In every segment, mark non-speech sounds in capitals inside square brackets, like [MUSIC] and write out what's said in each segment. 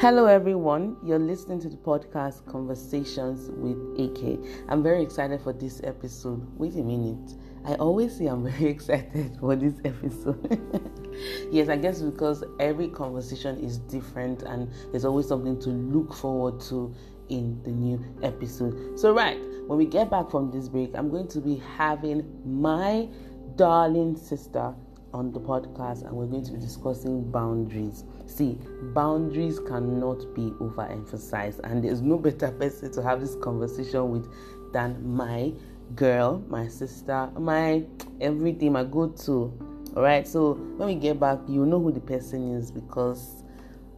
Hello, everyone. You're listening to the podcast Conversations with AK. I'm very excited for this episode. Wait a minute. I always say I'm [LAUGHS] very excited for this episode. [LAUGHS] yes, I guess because every conversation is different and there's always something to look forward to in the new episode. So, right, when we get back from this break, I'm going to be having my darling sister on the podcast and we're going to be discussing boundaries. See, boundaries cannot be overemphasized, and there's no better person to have this conversation with than my girl, my sister, my everything, my go to. All right, so when we get back, you know who the person is because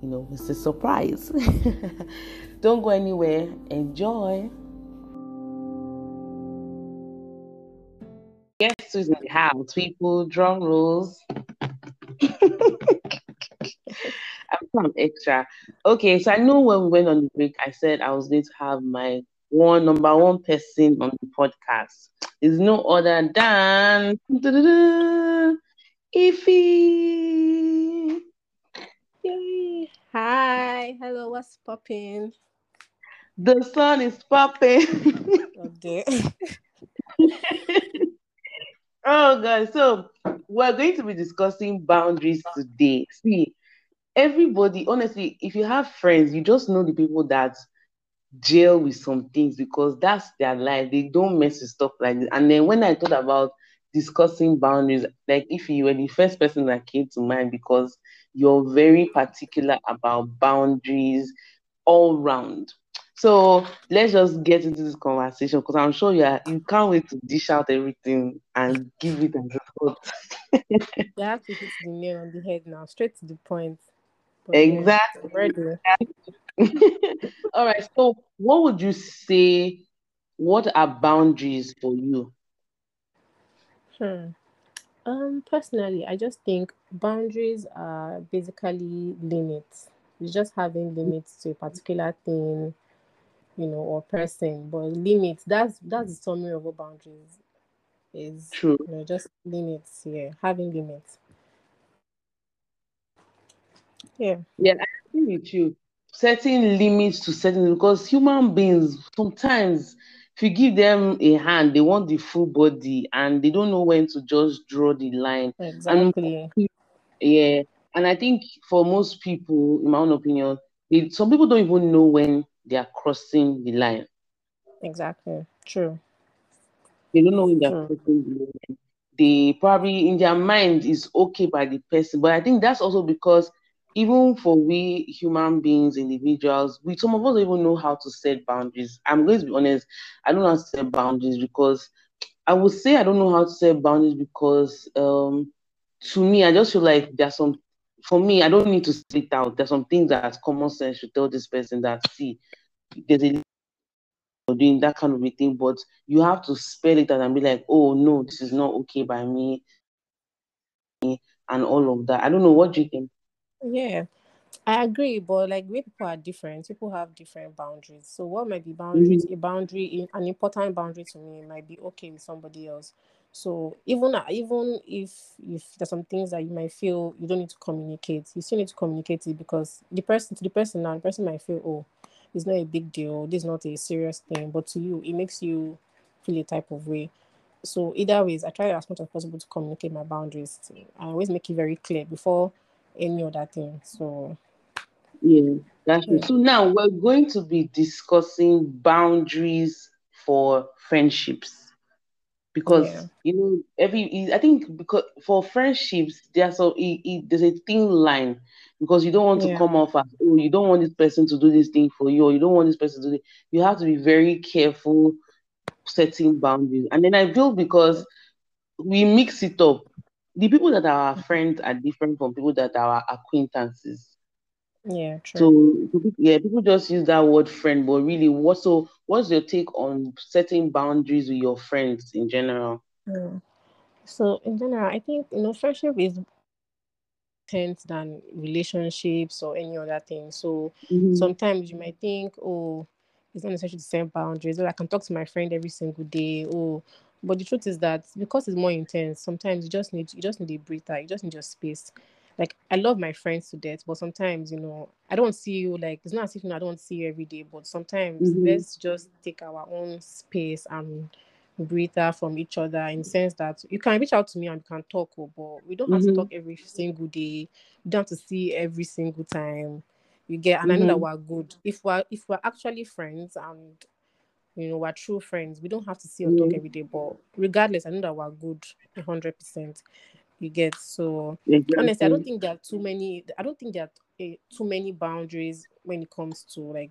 you know it's a surprise. [LAUGHS] Don't go anywhere, enjoy. Guess who's in the house? People, drum rolls. [LAUGHS] I'm some extra. Okay, so I know when we went on the break, I said I was going to have my one number one person on the podcast. Is no other than [LAUGHS] Ify. Yay. Hi, hello, what's popping? The sun is popping. Okay. [LAUGHS] oh god, so we're going to be discussing boundaries today. See, everybody, honestly, if you have friends, you just know the people that deal with some things because that's their life. They don't mess with stuff like this. And then when I thought about discussing boundaries, like if you were the first person that came to mind because you're very particular about boundaries all round. So let's just get into this conversation because I'm sure you are you can't wait to dish out everything and give it as [LAUGHS] a you have to hit the nail on the head now, straight to the point. But exactly. [LAUGHS] All right. So, what would you say? What are boundaries for you? Hmm. Um, personally, I just think boundaries are basically limits. It's just having limits to a particular thing, you know, or person. But limits, that's that's the summary of what boundaries is. True. You know, just limits, yeah, having limits. Yeah. Yeah, I agree with you. Setting limits to certain because human beings sometimes if you give them a hand, they want the full body and they don't know when to just draw the line. Exactly. And, yeah. And I think for most people, in my own opinion, they, some people don't even know when they are crossing the line. Exactly. True. They don't know when they are True. crossing the line. They probably in their mind is okay by the person. But I think that's also because even for we human beings, individuals, we some of us don't even know how to set boundaries. I'm going to be honest, I don't know how to set boundaries because I would say I don't know how to set boundaries because um to me, I just feel like there's some for me, I don't need to split out. There's some things that common sense should tell this person that see, there's a doing that kind of a thing, but you have to spell it out and be like, oh no, this is not okay by me, and all of that. I don't know what you think. Yeah, I agree, but like way people are different. People have different boundaries. So what might be boundaries, mm-hmm. a boundary, an important boundary to me might be okay with somebody else. So even uh, even if if there's some things that you might feel you don't need to communicate, you still need to communicate it because the person to the person now, the person might feel, oh, it's not a big deal, this is not a serious thing, but to you, it makes you feel a type of way. So either ways, I try as much as possible to communicate my boundaries. I always make it very clear before any other thing. So Yeah, that's true. Yeah. So now we're going to be discussing boundaries for friendships because Yeah. you know every I think because for friendships there's a it, it, there's a thin line because you don't want to come off as oh you don't want this person to do this thing for you or you don't want this person to do it. You have to be very careful setting boundaries. And then I feel because we mix it up. The people that are our friends are different from people that are acquaintances. Yeah, true. So, yeah, people just use that word friend, but really, what so what's your take on setting boundaries with your friends in general? Yeah. So in general, I think you know friendship is intense than relationships or any other thing. So Mhm. sometimes you might think, oh, it's not necessary to set boundaries. Or I can talk to my friend every single day. Oh, but the truth is that because it's more intense, sometimes you just need you just need a breather. You just need your space. Like I love my friends to death, but sometimes you know I don't see you like it's not as if you know, I don't see you every day, but sometimes mm-hmm. let's just take our own space and breathe out from each other in the sense that you can reach out to me and we can talk, oh, but we don't have mm-hmm. to talk every single day. We don't have to see every single time. You get, and mm-hmm. I know that mm-hmm. we're good. If we're if we're actually friends and you know we're true friends, we don't have to see or talk every day. But regardless, I know that we're good, hundred percent. You get so exactly. honestly, I don't think there are too many. I don't think there are uh, too many boundaries when it comes to like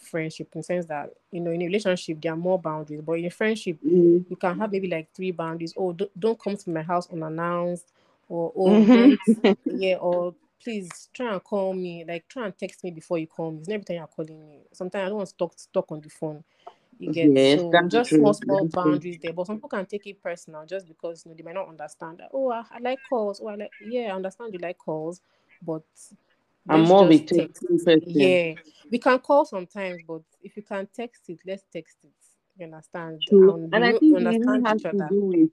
friendship in the sense that you know in a relationship there are more boundaries but in a friendship mm. you can have maybe like three boundaries oh don't, don't come to my house unannounced or oh mm-hmm. yeah or please try and call me like try and text me before you call me it's not every time you're calling me sometimes i don't want to talk talk on the phone you get yes, so just true. small small that's boundaries true. there but some people can take it personal just because you know they might not understand that oh I, I like calls oh I like yeah I understand you like calls but I'm more of a texting. Yeah, we can call sometimes, but if you can text it, let's text it. You understand? And, and I think it has to do with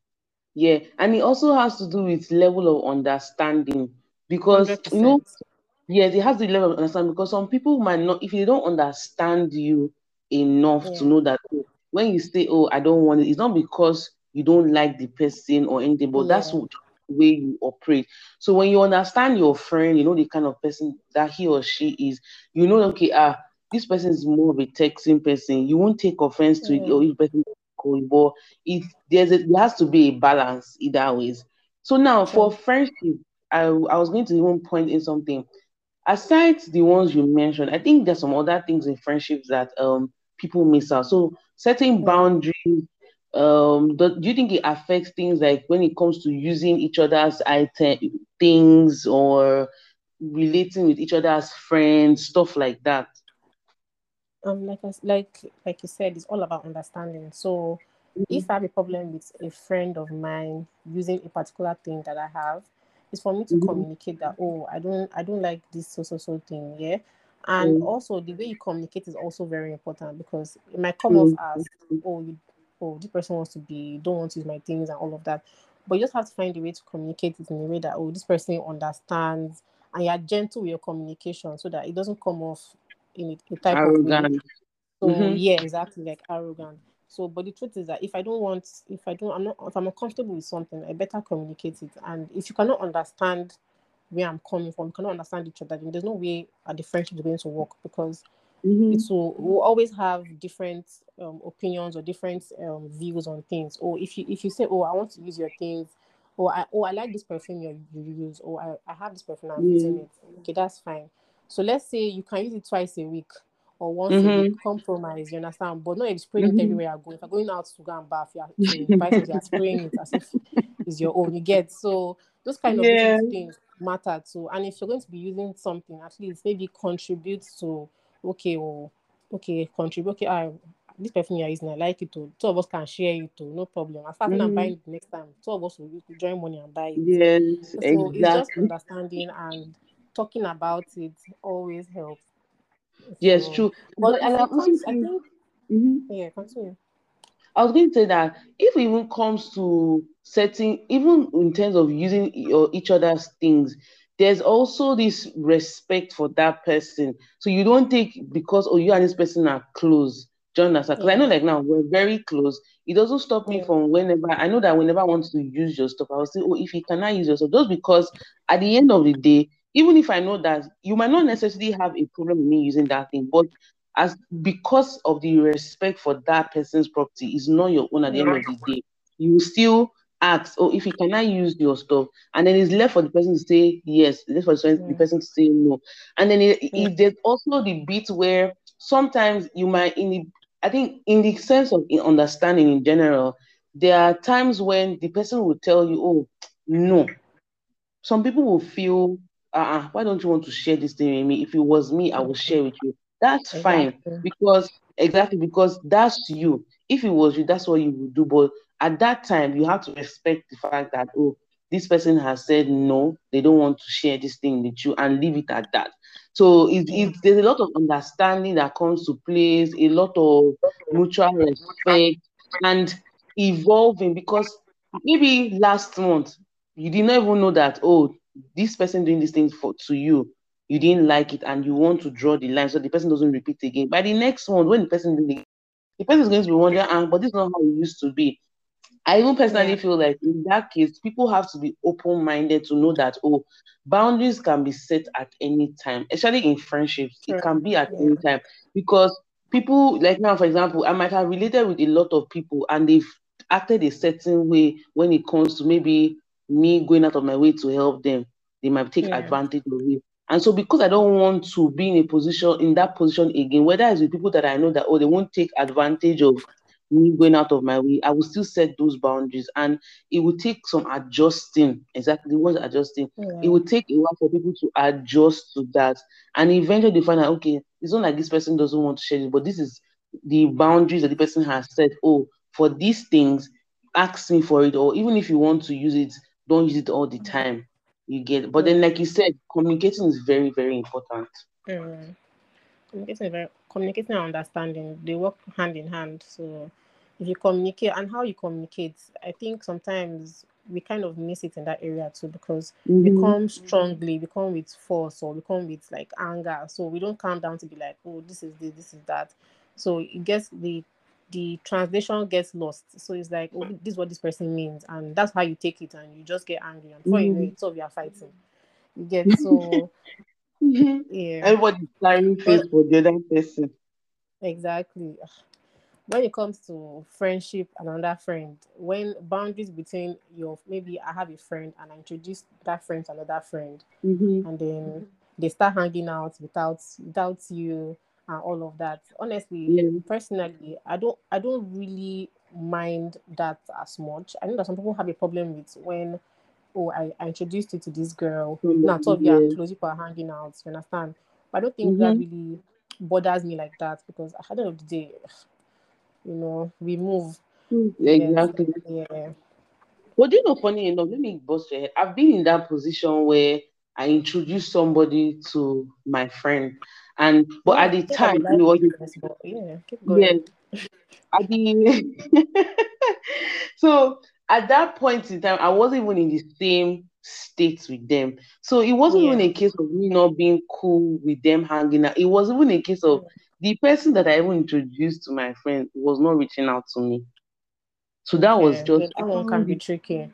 yeah, and it also has to do with level of understanding because 100%. you know, yes, it has the level of understanding because some people might not if they don't understand you enough yeah. to know that oh, when you say, "Oh, I don't want it," it's not because you don't like the person or anything, but yeah. that's what the way you operate. So when you understand your friend, you know the kind of person that he or she is, you know, okay, ah, this person is more of a texting person. You won't take offense to mm. it, or this person but it there's a, there has to be a balance either ways. So now for friendship, I, I was going to even point in something. Aside the ones you mentioned, I think there's some other things in friendships that um people miss out. So setting boundaries, um do, do, you think it affects things like when it comes to using each other's item things or relating with each other as friends stuff like that um like I, like like you said it's all about understanding so mm-hmm. if i have a problem with a friend of mine using a particular thing that i have it's for me to mm-hmm. communicate that oh i don't i don't like this so so so thing yeah and mm-hmm. also the way you communicate is also very important because it might come off mm-hmm. as oh you oh, this person wants to be, don't want to use my things and all of that. But you just have to find a way to communicate it in a way that, oh, this person understands and you're gentle with your communication so that it doesn't come off in a, a type arrogant. of way. So mm-hmm. yeah, exactly like arrogant. So, but the truth is that if I don't want, if I don't, I'm not, if I'm uncomfortable with something, I better communicate it. And if you cannot understand where I'm coming from, cannot understand each other, then there's no way the friendship is going to work because mm-hmm. it will we'll always have different um, opinions or different um, views on things. Or if you if you say, "Oh, I want to use your things," or "I oh I like this perfume you, you use," or I, "I have this perfume I'm yeah. using it," okay, that's fine. So let's say you can use it twice a week or once mm-hmm. a week. Compromise, you understand? But not if spraying mm-hmm. it everywhere I go. If I'm going out to go and bath, you're, you're spraying it as if [LAUGHS] it's your own. You get so those kind of yeah. things matter too. And if you're going to be using something, at least maybe contribute to okay, oh, okay, contribute. Okay, I this perfume you're using, I like it too. Two of us can share it too, no problem. As far as mm. I'm buying it next time, two of us will join money and buy it. Yes, so exactly. it's just understanding and talking about it always helps. Yes, true. But, but I, I think, mm-hmm. yeah, continue. I was going to say that if it even comes to setting, even in terms of using your, each other's things, there's also this respect for that person. So you don't take because oh you and this person are close. John Because yeah. I know like now we're very close. It doesn't stop me yeah. from whenever I know that whenever I want to use your stuff, I will say, Oh, if you cannot use your stuff, just because at the end of the day, even if I know that you might not necessarily have a problem with me using that thing, but as because of the respect for that person's property is not your own at the end of the day, you still ask, oh, if he cannot use your stuff, and then it's left for the person to say yes, left for the, person to say no, and then it, it, there's also the bit where sometimes you might, in the, I think, in the sense of understanding in general, there are times when the person will tell you, oh, no. Some people will feel, uh, why don't you want to share this thing with me? If it was me, I will share with you. That's exactly. fine because exactly because that's you. If it was you, that's what you would do. But at that time, you have to respect the fact that, oh, this person has said no, they don't want to share this thing with you and leave it at that. So it, it, there's a lot of understanding that comes to place, a lot of mutual respect and evolving because maybe last month you did not even know that, oh, this person doing these things for to you, you didn't like it and you want to draw the line so the person doesn't repeat again. By the next one, when the person the, the person is going to be wondering, ah, but this is not how it used to be. I even personally yeah. feel like in that case, people have to be open minded to know that oh, boundaries can be set at any time, especially in friendships. Sure. It can be at yeah. any time because people, like now, for example, I might have related with a lot of people and they've acted a certain way when it comes to maybe me going out of my way to help them. They might take yeah. advantage of it. And so, because I don't want to be in a position in that position again, whether it's with people that I know that oh they won't take advantage of me going out of my way, I will still set those boundaries. And it will take some adjusting. Exactly what adjusting. Yeah. It will take a while for people to adjust to that. And eventually they find out, okay, it's not like this person doesn't want to share it, but this is the boundaries that the person has set. Oh, for these things, ask me for it. Or even if you want to use it, don't use it all the mm. time. You get But then, like you said, communicating is very, very important. Mm. Communicating, very, communicating and understanding, they work hand in hand. So if you communicate and how you communicate, I think sometimes we kind of miss it in that area too because mm-hmm. we come strongly, we come with force or we come with like anger. So we don't calm down to be like, oh, this is this, this is that. So it gets the the translation gets lost. So it's like, oh, this is what this person means, and that's how you take it, and you just get angry, and before mm-hmm. you know it, so we are fighting. You get so [LAUGHS] yeah. Everybody's carrying face for the other person. Exactly when it comes to friendship and another friend, when boundaries between your maybe I have a friend and I introduce that friend to another friend, mm-hmm. and then they start hanging out without without you and all of that. Honestly, yeah. personally, I don't I don't really mind that as much. I know that some people have a problem with when oh I, I introduced you to this girl. Mm-hmm. Now you are close people are hanging out, you understand? But I don't think mm-hmm. that really bothers me like that because at the end of the day [SIGHS] you know, we move. Exactly. Yeah. But you know, funny enough, let me bust your head. I've been in that position where I introduced somebody to my friend, and but yeah, at the time it was yeah, keep going. Yeah, [LAUGHS] at the [LAUGHS] so at that point in time, I wasn't even in the same state with them. So it wasn't yeah. even a case of me not being cool with them hanging out. It was even a case of the person that I even introduced to my friend was not reaching out to me. So that was just that one can be tricky.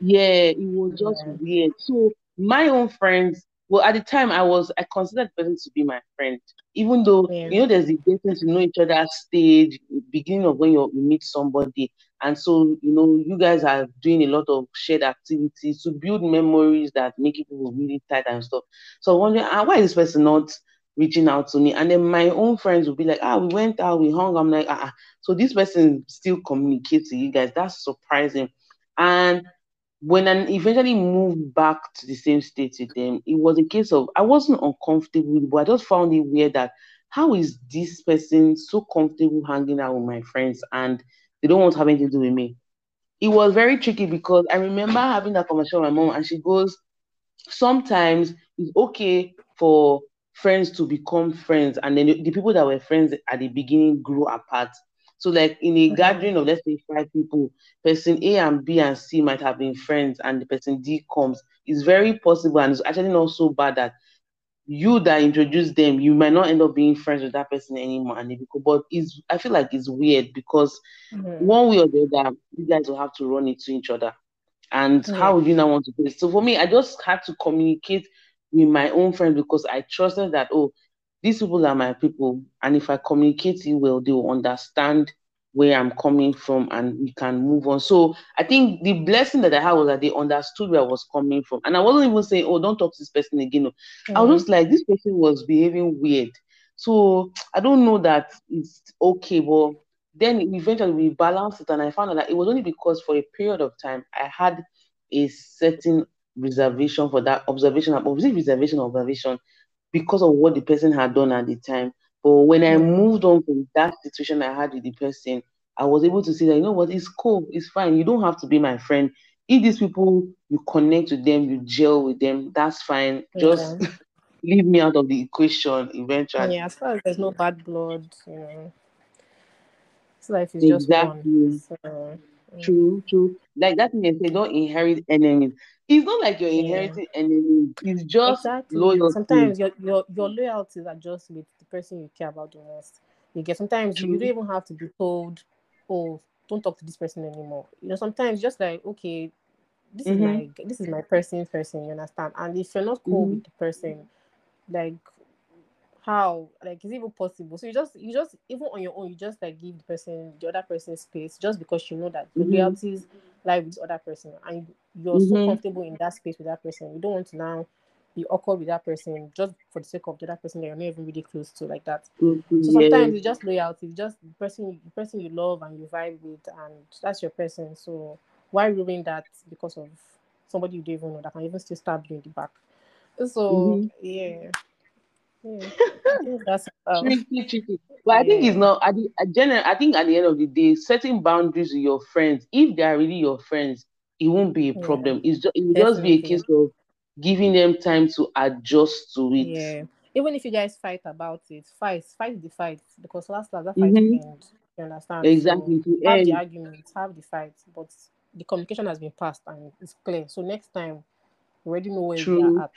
Yeah, it was just yeah. weird. So my own friends, well, at the time I was I considered the person to be my friend, even though yeah. you know there's the getting to know each other stage, beginning of when you meet somebody, and so you know you guys are doing a lot of shared activities to build memories that make people really tight and stuff. So I'm wondering, ah, why is this person not reaching out to me. And then my own friends will be like, ah, we went out, we hung. I'm like, ah, so this person still communicates to you guys. That's surprising. And when I eventually moved back to the same state with them, it was a case of I wasn't uncomfortable, but I just found it weird that how is this person so comfortable hanging out with my friends and they don't want to have anything to do with me? It was very tricky because I remember having that conversation with my mom, and she goes, Sometimes it's okay for friends to become friends and then the people that were friends at the beginning grew apart so like in a mm-hmm. gathering of let's say five people person a and b and c might have been friends and the person d comes it's very possible and it's actually not so bad that you that introduced them you might not end up being friends with that person anymore and become but it's i feel like it's weird because mm-hmm. one way or the other you guys will have to run into each other and how would you now want to do it so for me i just had to communicate with my own friends because I trusted that, oh, these people are my people. And if I communicate it well, they will understand where I'm coming from and we can move on. So I think the blessing that I had was that they understood where I was coming from. And I wasn't even saying, oh, don't talk to this person again. Mm-hmm. I was just like, this person was behaving weird. So I don't know that it's okay, but then eventually we balanced it and I found out that it was only because for a period of time I had a certain reservation for that observation. Was it reservation observation because of what the person had done at the time? But when I moved on from that situation I had with the person, I was able to see that you know what, it's cool, it's fine. You don't have to be my friend. If these people you connect with them, you gel with them, that's fine. Just [LAUGHS] leave me out of the equation eventually. Yeah, as far as there's no bad blood, you know. Life is exactly. just one. So True, true. Like that means they don't inherit enemies. It's not like you're Yeah. inheriting enemies. It's just Exactly. loyalty. Sometimes your, your your loyalties are just with the person you care about the most. You get sometimes you don't even have to be told, oh, don't talk to this person anymore. You know, sometimes just like, okay, this is Mhm. my this is my person person, you understand? And if you're not cool Mhm. with the person, like how like is it even possible? So you just you just even on your own, you just like give the person the other person space just because you know that the Mhm. loyalties lie with the other person and you're so Mhm. comfortable in that space with that person. You don't want to now be awkward with that person just for the sake of the other person that you're not even really close to like that. To So sometimes hear. it's just loyalty, it's just the person the person you love and you vibe with and that's your person. So why ruin that because of somebody you don't even know that can even still stab you in the back? So Mhm. yeah. Yeah. [LAUGHS] I think that's um, tricky, tricky. But I think it's not. At the at general, I think at the end of the day, setting boundaries with your friends, if they are really your friends, it won't be a Yeah. problem. It's just it will just be a case of giving them time to adjust to it. Yeah. Even if you guys fight about it, fight, fight the fight because last last that fight Mm-hmm. end. You understand? Exactly. So have the end. argument, have the fight, but the communication has been passed and it's clear. So next time you already know where we are at.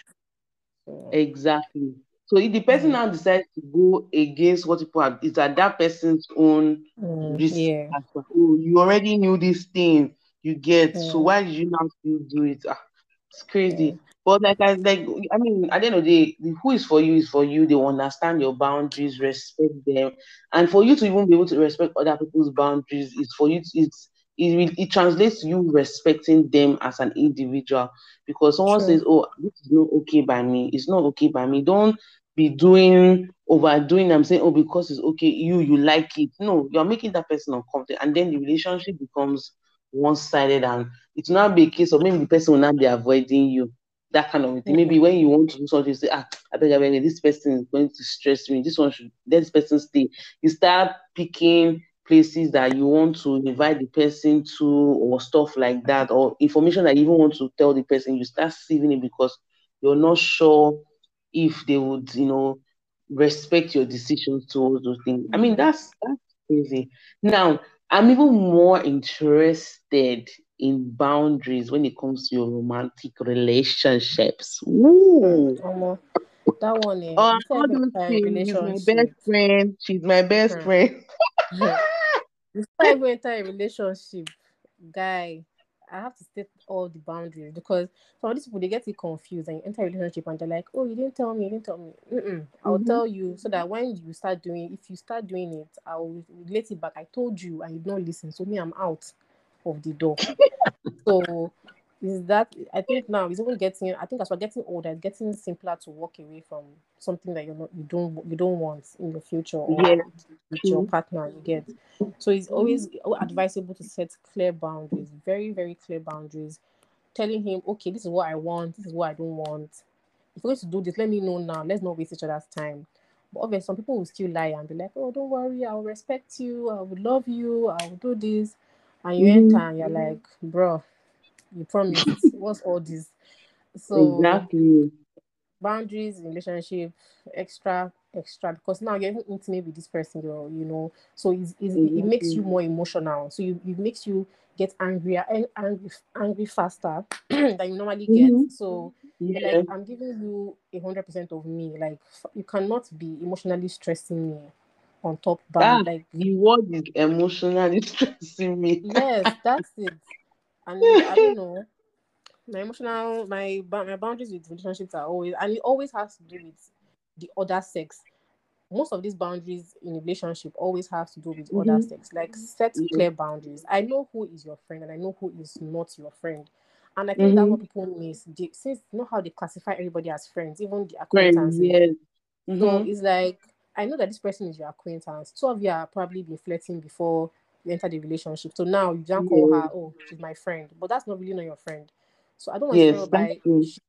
So Exactly. So if the person mm, now decides to go against what people have, it's at that person's own mm, risk. yeah. well. Oh, you already knew this thing, you get. So why did you now still do it? Ah, it's Yeah. crazy. But like I like, I mean, at the end of the day, who is for you is for you. They will understand your boundaries, respect them, and for you to even be able to respect other people's boundaries is for you. To, it's it, will- it translates to you respecting them as an individual because someone True. says, "Oh, this is not okay by me. It's not okay by me." Don't be doing overdoing. I'm saying, "Oh, because it's okay, you you like it." No, you're making that person uncomfortable, and then the relationship becomes one-sided, and it's not be a case of maybe the person will not be avoiding you. That kind of thing. Yeah. Maybe when you want to do something, you say, "Ah, I beg, I beg, this person is going to stress me. This one should let this person stay." You start picking places that you want to invite the person to or stuff like that or information that you even want to tell the person you start saving it because you're not sure if they would you know respect your decisions towards those things i mean that's that's crazy now i'm even more interested in boundaries when it comes to your romantic relationships. Ooh. Omo, that one is Oh, before all every those entire things. He's my best friend. She's my best Hmm. friend. [LAUGHS] before I [LAUGHS] even enter a relationship, guy, I have to set all the boundaries because some of these people they get it confused and enter a relationship and they're like, "Oh, you didn't tell me, you didn't tell me." Mm-mm. I'll Mhm. tell you so that when you start doing, if you start doing it, I'll relate it back. I told you and you don't listen, so me, I'm out of the door. [LAUGHS] so is that I think now it's even getting. I think as we're getting older, it's getting simpler to walk away from something that you're not, you don't, you don't want in the future or Yeah, with your partner. You get. So it's always advisable to set clear boundaries, very, very clear boundaries, telling him, okay, this is what I want, this is what I don't want. If you're going to do this, let me know now. Let's not waste each other's time. But obviously, some people will still lie and be like, oh, don't worry, I'll respect you, I will love you, I will do this. And you Mhm. enter and you're like, bro, you promised. [LAUGHS] What's all this? So Exactly. boundaries relationship extra extra because now you're intimate with this person you're you know so it's, it's, it makes you more emotional so you, it makes you get angrier ang- angry angry faster [CLEARS THROAT] than you normally get Mhm. so Yeah. like i'm giving you a hundred percent of me like you cannot be emotionally stressing me on top bound like the word is emotionally [LAUGHS] stressing me. yes that's it and i don't [LAUGHS] know my emotional my my boundaries with relationships are always and it always has to do with the other sex most of these boundaries in a relationship always have to do with other Mhm. sex like set Yeah. clear boundaries i know who is your friend and i know who is not your friend and i think that's what people miss they, since you know how they classify everybody as friends even the acquaintances. Friends, yes. Mhm. it's like I know that this person is your acquaintance. Two of you are probably been flirting before you enter the relationship. So now you don't call Yeah. her, oh, she's my friend. But that's not really not your friend. So I don't want Yes, to that's by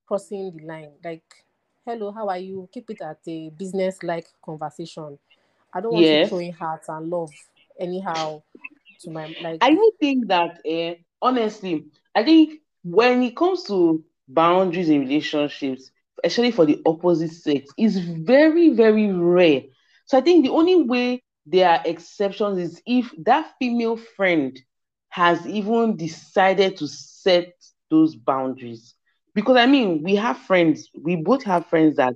crossing the line. Like, hello, how are you? Keep it at a business like conversation. I don't want you Yes. throwing hearts and love anyhow to my like I don't think that, eh, honestly, I think when it comes to boundaries in relationships, especially for the opposite sex, is very, very rare. So I think the only way there are exceptions is if that female friend has even decided to set those boundaries. Because I mean, we have friends, we both have friends that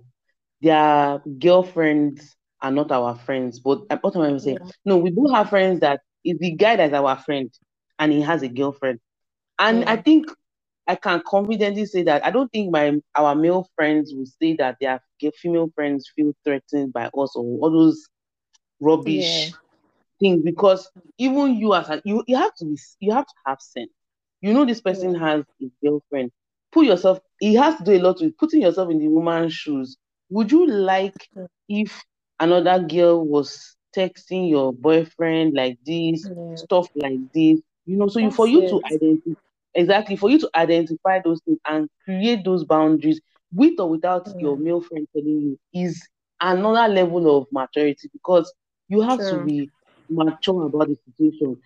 their girlfriends are not our friends. But uh, what am I saying? Yeah. No, we do have friends that is the guy that's our friend and he has a girlfriend. And yeah. I think I can confidently say that I don't think my our male friends will say that their female friends feel threatened by us or all those rubbish yeah. things because even you as a, you you have to be you have to have sense. You know this person yeah. has a girlfriend. Put yourself. He has to do a lot with putting yourself in the woman's shoes. Would you like if another girl was texting your boyfriend like this, yeah. stuff like this? You know, so you, for you to identify exactly for you to identify those things and create those boundaries with or without yeah. your male friend telling you is another level of maturity because you have to be mature about the situation.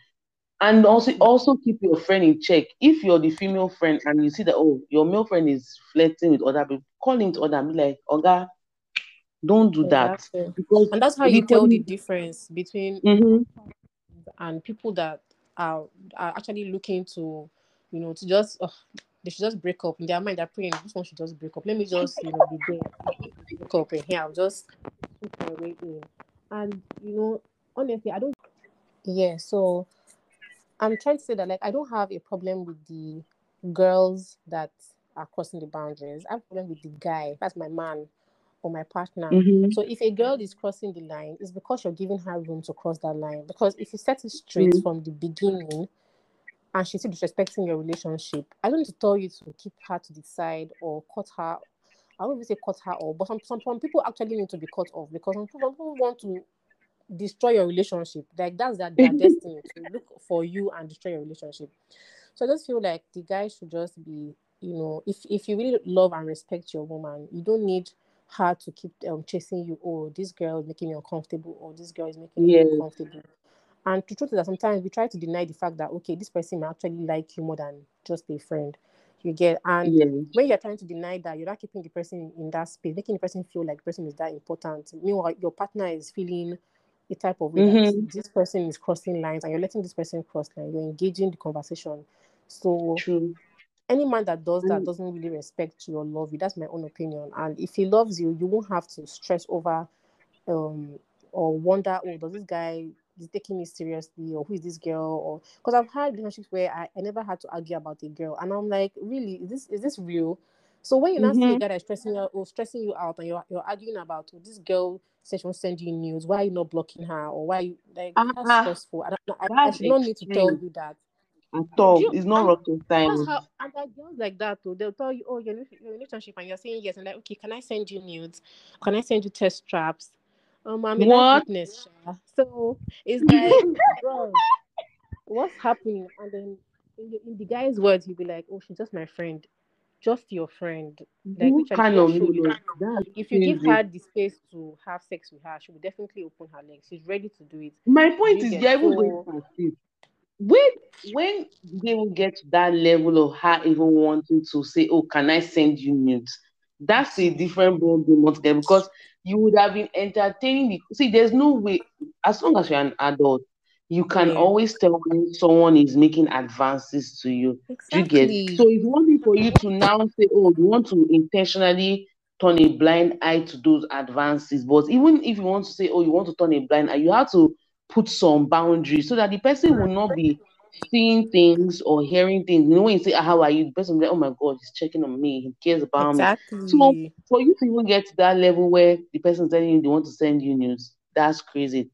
And also also keep your friend in check. If you're the female friend and you see that oh your male friend is flirting with other people call him to other be like oga don't do that. Because and that's how you tell the difference between mm-hmm. and people that are, are actually looking to you know to just uh, they should just break up in their mind. They're praying this one should just break up. Let me just you know be there. Break up and here. I'll just put my way in and you know honestly i don't yeah so i'm trying to say that like i don't have a problem with the girls that are crossing the boundaries i have a problem with the guy that's my man or my partner. Mm-hmm. So if a girl is crossing the line, it's because you're giving her room to cross that line. Because if you set it straight mm-hmm. from the beginning and she's still disrespecting your relationship, I don't need to tell you to keep her to the side or cut her. I don't even say cut her off, but some, some, some people actually need to be cut off because some people, some people want to destroy your relationship. Like that's their, their [LAUGHS] destiny to look for you and destroy your relationship. So I just feel like the guy should just be, you know, if if you really love and respect your woman, you don't need her to keep um, chasing you. Oh, this girl is making me uncomfortable, or this girl is making yes. me uncomfortable. And the truth is that sometimes we try to deny the fact that okay, this person may actually like you more than just a friend. You get and yes. when you're trying to deny that, you're not keeping the person in that space, making the person feel like the person is that important. Meanwhile, your partner is feeling a type of way mm-hmm. this person is crossing lines and you're letting this person cross line. You're engaging the conversation. So True any man that does that mm. doesn't really respect your love you. That's my own opinion. And if he loves you, you won't have to stress over um or wonder, oh, does this guy is taking me seriously or who is this girl or because I've had relationships where I, I never had to argue about a girl and I'm like, really, is this is this real? So when you mm-hmm. see a mm-hmm. guy that's stressing you or stressing you out and you're you're arguing about oh, this girl says she wants to send you news, why are you not blocking her? Or why you like uh-huh. that's stressful. I don't I, I should not need to tell you that at all. You, it's not rocket science. How, and there girls like that too. They'll tell you, oh, you're in a relationship, and you're saying yes, and like, okay, can I send you nudes? Can I send you test straps? Um, I'm in what? fitness. So it's [LAUGHS] like, bro, what's happening? And then in the, in the guy's words, he'll be like, oh, she's just my friend, just your friend. Like, which kind of if you give her the space to have sex with her, she will definitely open her legs. She's ready to do it. My point is, yeah, so, when when they will get to that level of her even wanting to say, "Oh, can I send you nudes?" That's a different ballgame altogether because you would have been entertaining. The, see, there's no way. As long as you're an adult, you can yeah. always tell when someone is making advances to you. Exactly. You get so it's one thing for you to now say, "Oh, you want to intentionally." turn a blind eye to those advances but even if you want to say oh you want to turn a blind eye you have to put some boundaries so that the person will not be seeing things or hearing things. You know, when you say, ah, How are you? The person like, Oh my God, he's checking on me. He cares about exactly. me. So, for you to even get to that level where the person's telling you they want to send you news, that's crazy.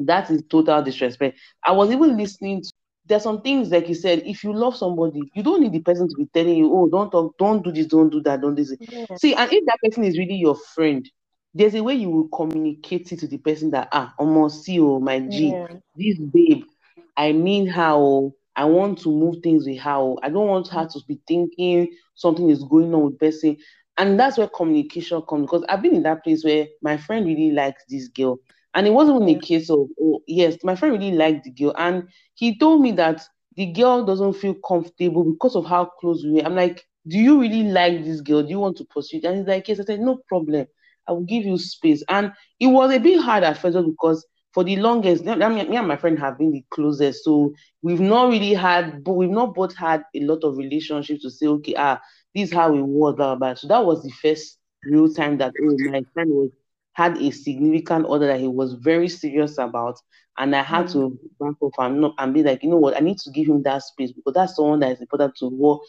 That is total disrespect. I was even listening to there's some things like you said, if you love somebody, you don't need the person to be telling you, oh, don't talk, don't do this, don't do that, don't do this. Yeah. See, and if that person is really your friend, there's a way you will communicate it to the person that ah almost see oh my G, yeah. this babe, I mean how I want to move things with how I don't want her to be thinking something is going on with person. And that's where communication comes because I've been in that place where my friend really likes this girl. And it wasn't even a case of, oh, yes, my friend really liked the girl. And he told me that the girl doesn't feel comfortable because of how close we were. I'm like, do you really like this girl? Do you want to pursue it? And he's like, yes. I said, no problem. I will give you space. And it was a bit hard at first because for the longest, me, me and my friend have been the closest. So we've not really had, but we've not both had a lot of relationships to say, okay, ah, this is how it was, blah, blah. So that was the first real time that oh, my friend was had a significant order that he was very serious about, and I had mm. to back off and not and be like, you know what, I need to give him that space because that's someone that is important to work.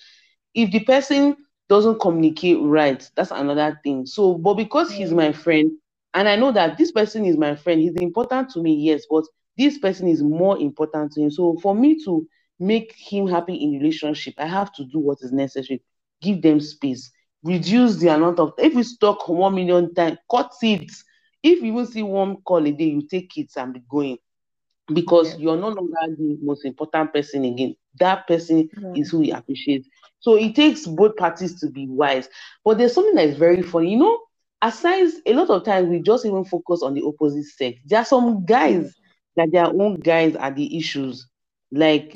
If the person doesn't communicate right, that's another thing. So, but because he's my friend, and I know that this person is my friend, he's important to me, yes, but this person is more important to him. So for me to make him happy in relationship, I have to do what is necessary. Give them space. Reduce the amount of if we talk one million times, cut it. If you even see one call a day, you take it and be going. Because yeah. you're no longer the most important person again. That person yeah. is who we appreciate. So it takes both parties to be wise. But there's something that is very funny. You know, aside a lot of times we just even focus on the opposite sex. There are some guys that their own guys are the issues. Like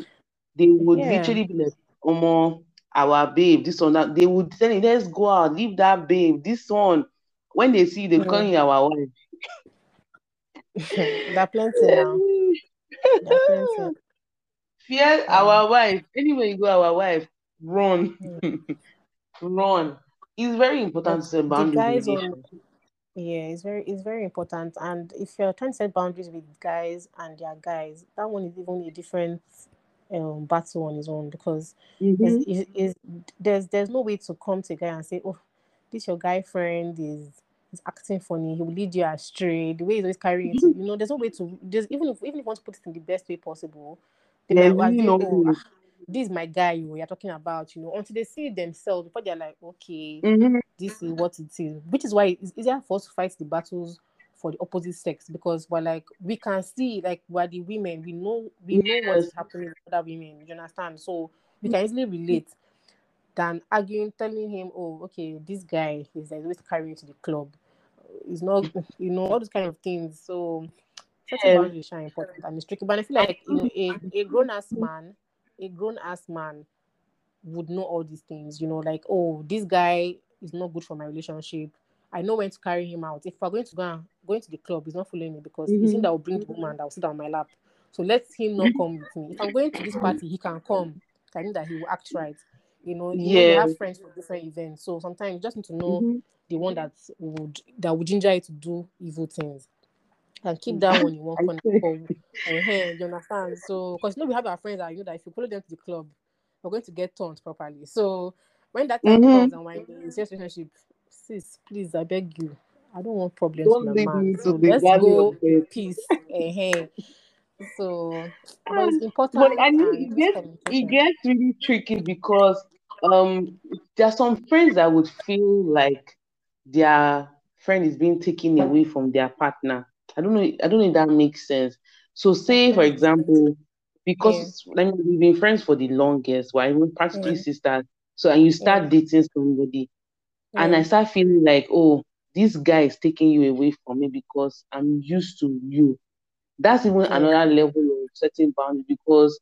they would yeah. literally be like, Omo, our babe, this one, that they would tell you, let's go out, leave that babe, this one. When they see they mm. calling our wife. [LAUGHS] They're plenty now. Plenty. Fear our wife. Anywhere you go, our wife, run. Mm. [LAUGHS] run it's very important to set boundaries. On, yeah, it's very it's very important. And if you're trying to set boundaries with guys and their guys, that one is even a different um battle on his own because mm-hmm. there's there's no way to come to a guy and say, Oh, this your guy friend is is acting funny, he will lead you astray, the way he's always carrying it, you know, there's no way to there's even if even if you want to put it in the best way possible, they yeah, might know, oh, this is my guy you are talking about, you know, until they see themselves before they're like, okay, mm-hmm. this is what it is. Which is why it's easier for us to fight the battles for the opposite sex because we're like we can see like we're the women, we know we yes. know what is happening with other women, you understand? So we can easily relate than arguing, telling him, Oh, okay, this guy is like always carrying to the club. He's not you know, all those kind of things. So setting boundaries are important and it's tricky. But I feel like you know a, a grown ass man a grown ass man would know all these things, you know, like, oh, this guy is not good for my relationship. I know when to carry him out. If we're going to go going to the club, he's not fooling me because mm-hmm. he's him that will bring the woman that will sit on my lap. So let him not come with me. If I'm going to this party, he can come. I know that he will act right. You know, you yeah. have friends for different events. So sometimes you just need to know mm-hmm. the one that would that would ginger you to do evil things and keep [LAUGHS] that one in one corner. uh-huh, you understand? So, because you know, we have our friends that you know that if you follow them to the club, we're going to get turned properly. So, when that time mm-hmm. comes and when in serious relationship, sis, please, I beg you, I don't want problems don't with my man. So let's go peace. uh-huh. So, but it's important. But I mean, it gets, it gets really tricky because um, there are some friends that would feel like their friend is being taken away from their partner I don't know. I don't know if that makes sense. So, say for example, because yeah. we've been friends for the longest, we're practically yeah. sisters. So, and you start yeah. dating somebody, and I start feeling like, oh, this guy is taking you away from me because I'm used to you. That's even another level of setting boundaries because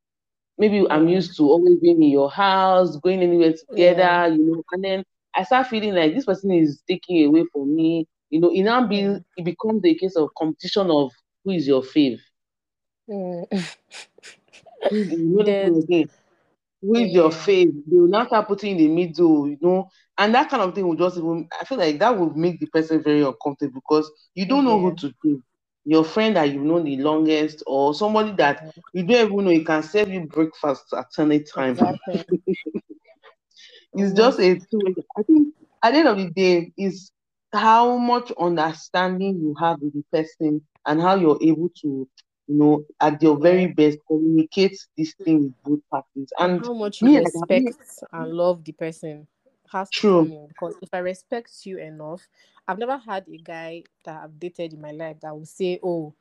maybe I'm used to always being in your house, going anywhere together, you know, and then I start feeling like this person is taking away from me you know, it now be it becomes a case of competition of who is your fave. Mm. you know [LAUGHS] again. Who is your fave? They will now start putting in the middle, you know, and that kind of thing will just even I feel like that would make the person very uncomfortable because you don't know who to pick. Your friend that you've known the longest, or somebody that you don't even know you can serve you breakfast at any time. Exactly. [LAUGHS] it's just a two. I think at the end of the day, is how much understanding you have with the person and how you're able to you know at your very best communicate this thing with both parties. And how much you respect and love the person has true. to because if i respect you enough i've never had a guy that i've dated in my life that will say oh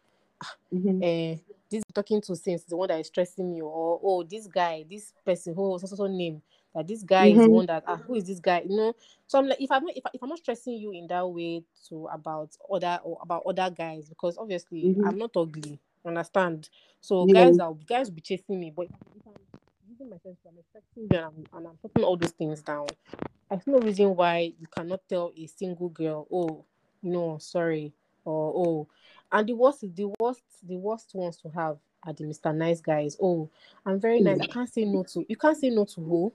mm-hmm. eh, this talking to since the one that is stressing me or oh this guy this person who was also name that this guy mm-hmm. is one that ah, who is this guy you know so i'm like if i'm not if, if i'm not stressing you in that way to about other or about other guys because obviously mm-hmm. i'm not ugly understand so yeah. guys are guys will be chasing me but if i'm using myself i'm expecting them and I'm, putting all those things down i see no reason why you cannot tell a single girl oh no sorry or oh And the worst, the worst, the worst ones to have are the Mr. Nice guys. Oh, I'm very nice. I can't say no to you. Can't say no to who?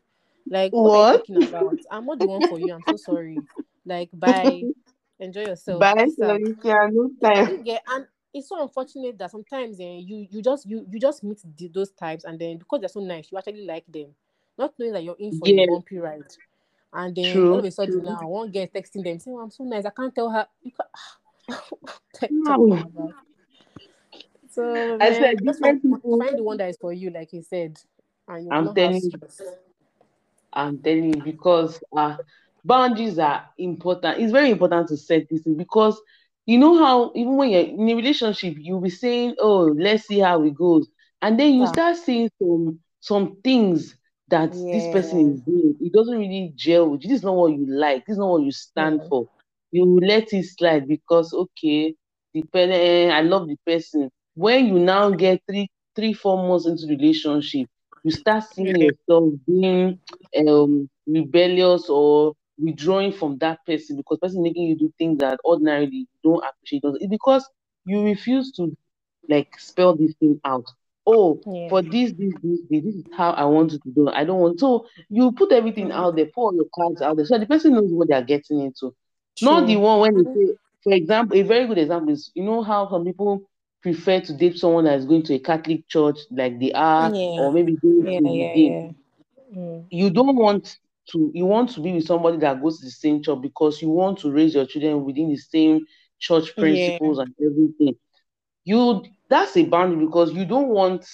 Like what, are you What? talking about? I'm not the one for you. I'm so sorry. Like bye. Enjoy yourself. Bye, out. Felicia. No time. get and it's so unfortunate that sometimes eh, you you just you you just meet the, those types and then because they're so nice you actually like them not knowing that you're in for Yeah. a bumpy ride and then True, all of a sudden true. now one girl texting them saying oh, I'm so nice I can't tell her you can Like, [LAUGHS] No. so I man, said just different find, people. find the one that is for you like you said and you I'm telling you. stress I'm telling you because uh, boundaries are important. It's very important to set this in because you know how even when you're in a relationship, you'll be saying, "Oh, let's see how it goes," and then you Yeah. start seeing some some things that this person is doing. It doesn't really gel with you. This is not what you like. This is not what you stand Yeah. for. You let it slide because okay, depending, pe- eh, I love the person. When you now get three three four months into the relationship you start seeing yourself being um rebellious or withdrawing from that person because person making you do things that ordinarily you don't appreciate. It's because you refuse to like spell this thing out. Oh, Yeah. for this, this, this, this, this is how I want it to do. I don't want so you put everything Mm. out there, all your cards out there, so the person knows what they are getting into. Not the one when they say, for example, a very good example is you know how some people prefer to date someone that is going to a Catholic church like they are, Yeah. or maybe Yeah. Yeah. Yeah. Mm. You don't want to you want to be with somebody that goes to the same church because you want to raise your children within the same church principles and everything. You that's a boundary because you don't want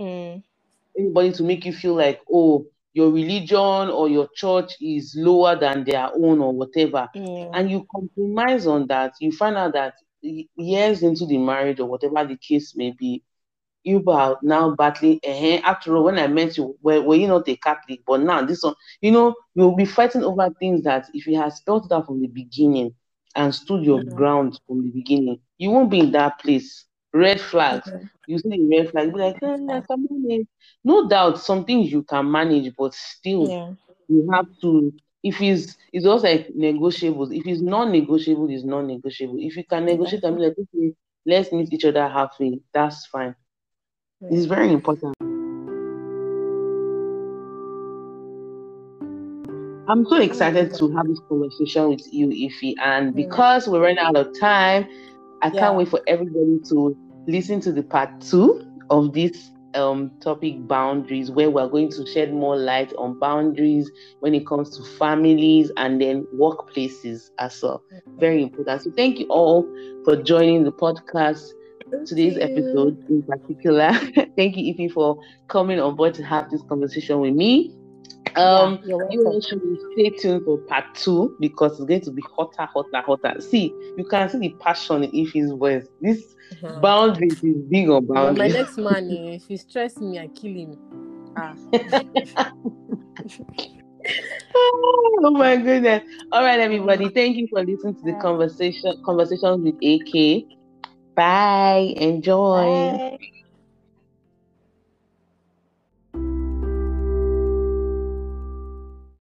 Mm. anybody to make you feel like, oh, your religion or your church is lower than their own or whatever. Yeah. And you compromise on that. You find out that years into the marriage or whatever the case may be, you are now battling. eh, after all, when I met you, were, were you not a Catholic? But now this one, you know, you'll be fighting over things that if you had spelled out from the beginning and stood your Mhm. ground from the beginning, you won't be in that place. Red flags. Mhm. You see the red flag, be like, eh, I can manage. No doubt, some things you can manage, but still, Yeah. you have to. If it's it's also like negotiables. If it's non-negotiable, it's non-negotiable. If you can negotiate and be like, okay, let's meet each other halfway, that's fine. It's very important. I'm so excited to have this conversation with you, Ify, and because we're running out of time, I Yeah. can't wait for everybody to listen to the part two of this um topic boundaries, where we're going to shed more light on boundaries when it comes to families and then workplaces as well. Very important. So thank you all for joining the podcast today's you. episode in particular. [LAUGHS] Thank you, Ify, for coming on board to have this conversation with me. Um, yeah, you all should stay tuned for part two because it's going to be hotter, hotter, hotter. See, you can see the passion in Ify's voice. This Mhm. boundaries is big on But my next man, eh, if he stress me, I kill him. Ah. [LAUGHS] oh my goodness! All right, everybody. Thank you for listening to the conversation conversations with AK. Bye. Enjoy. Bye.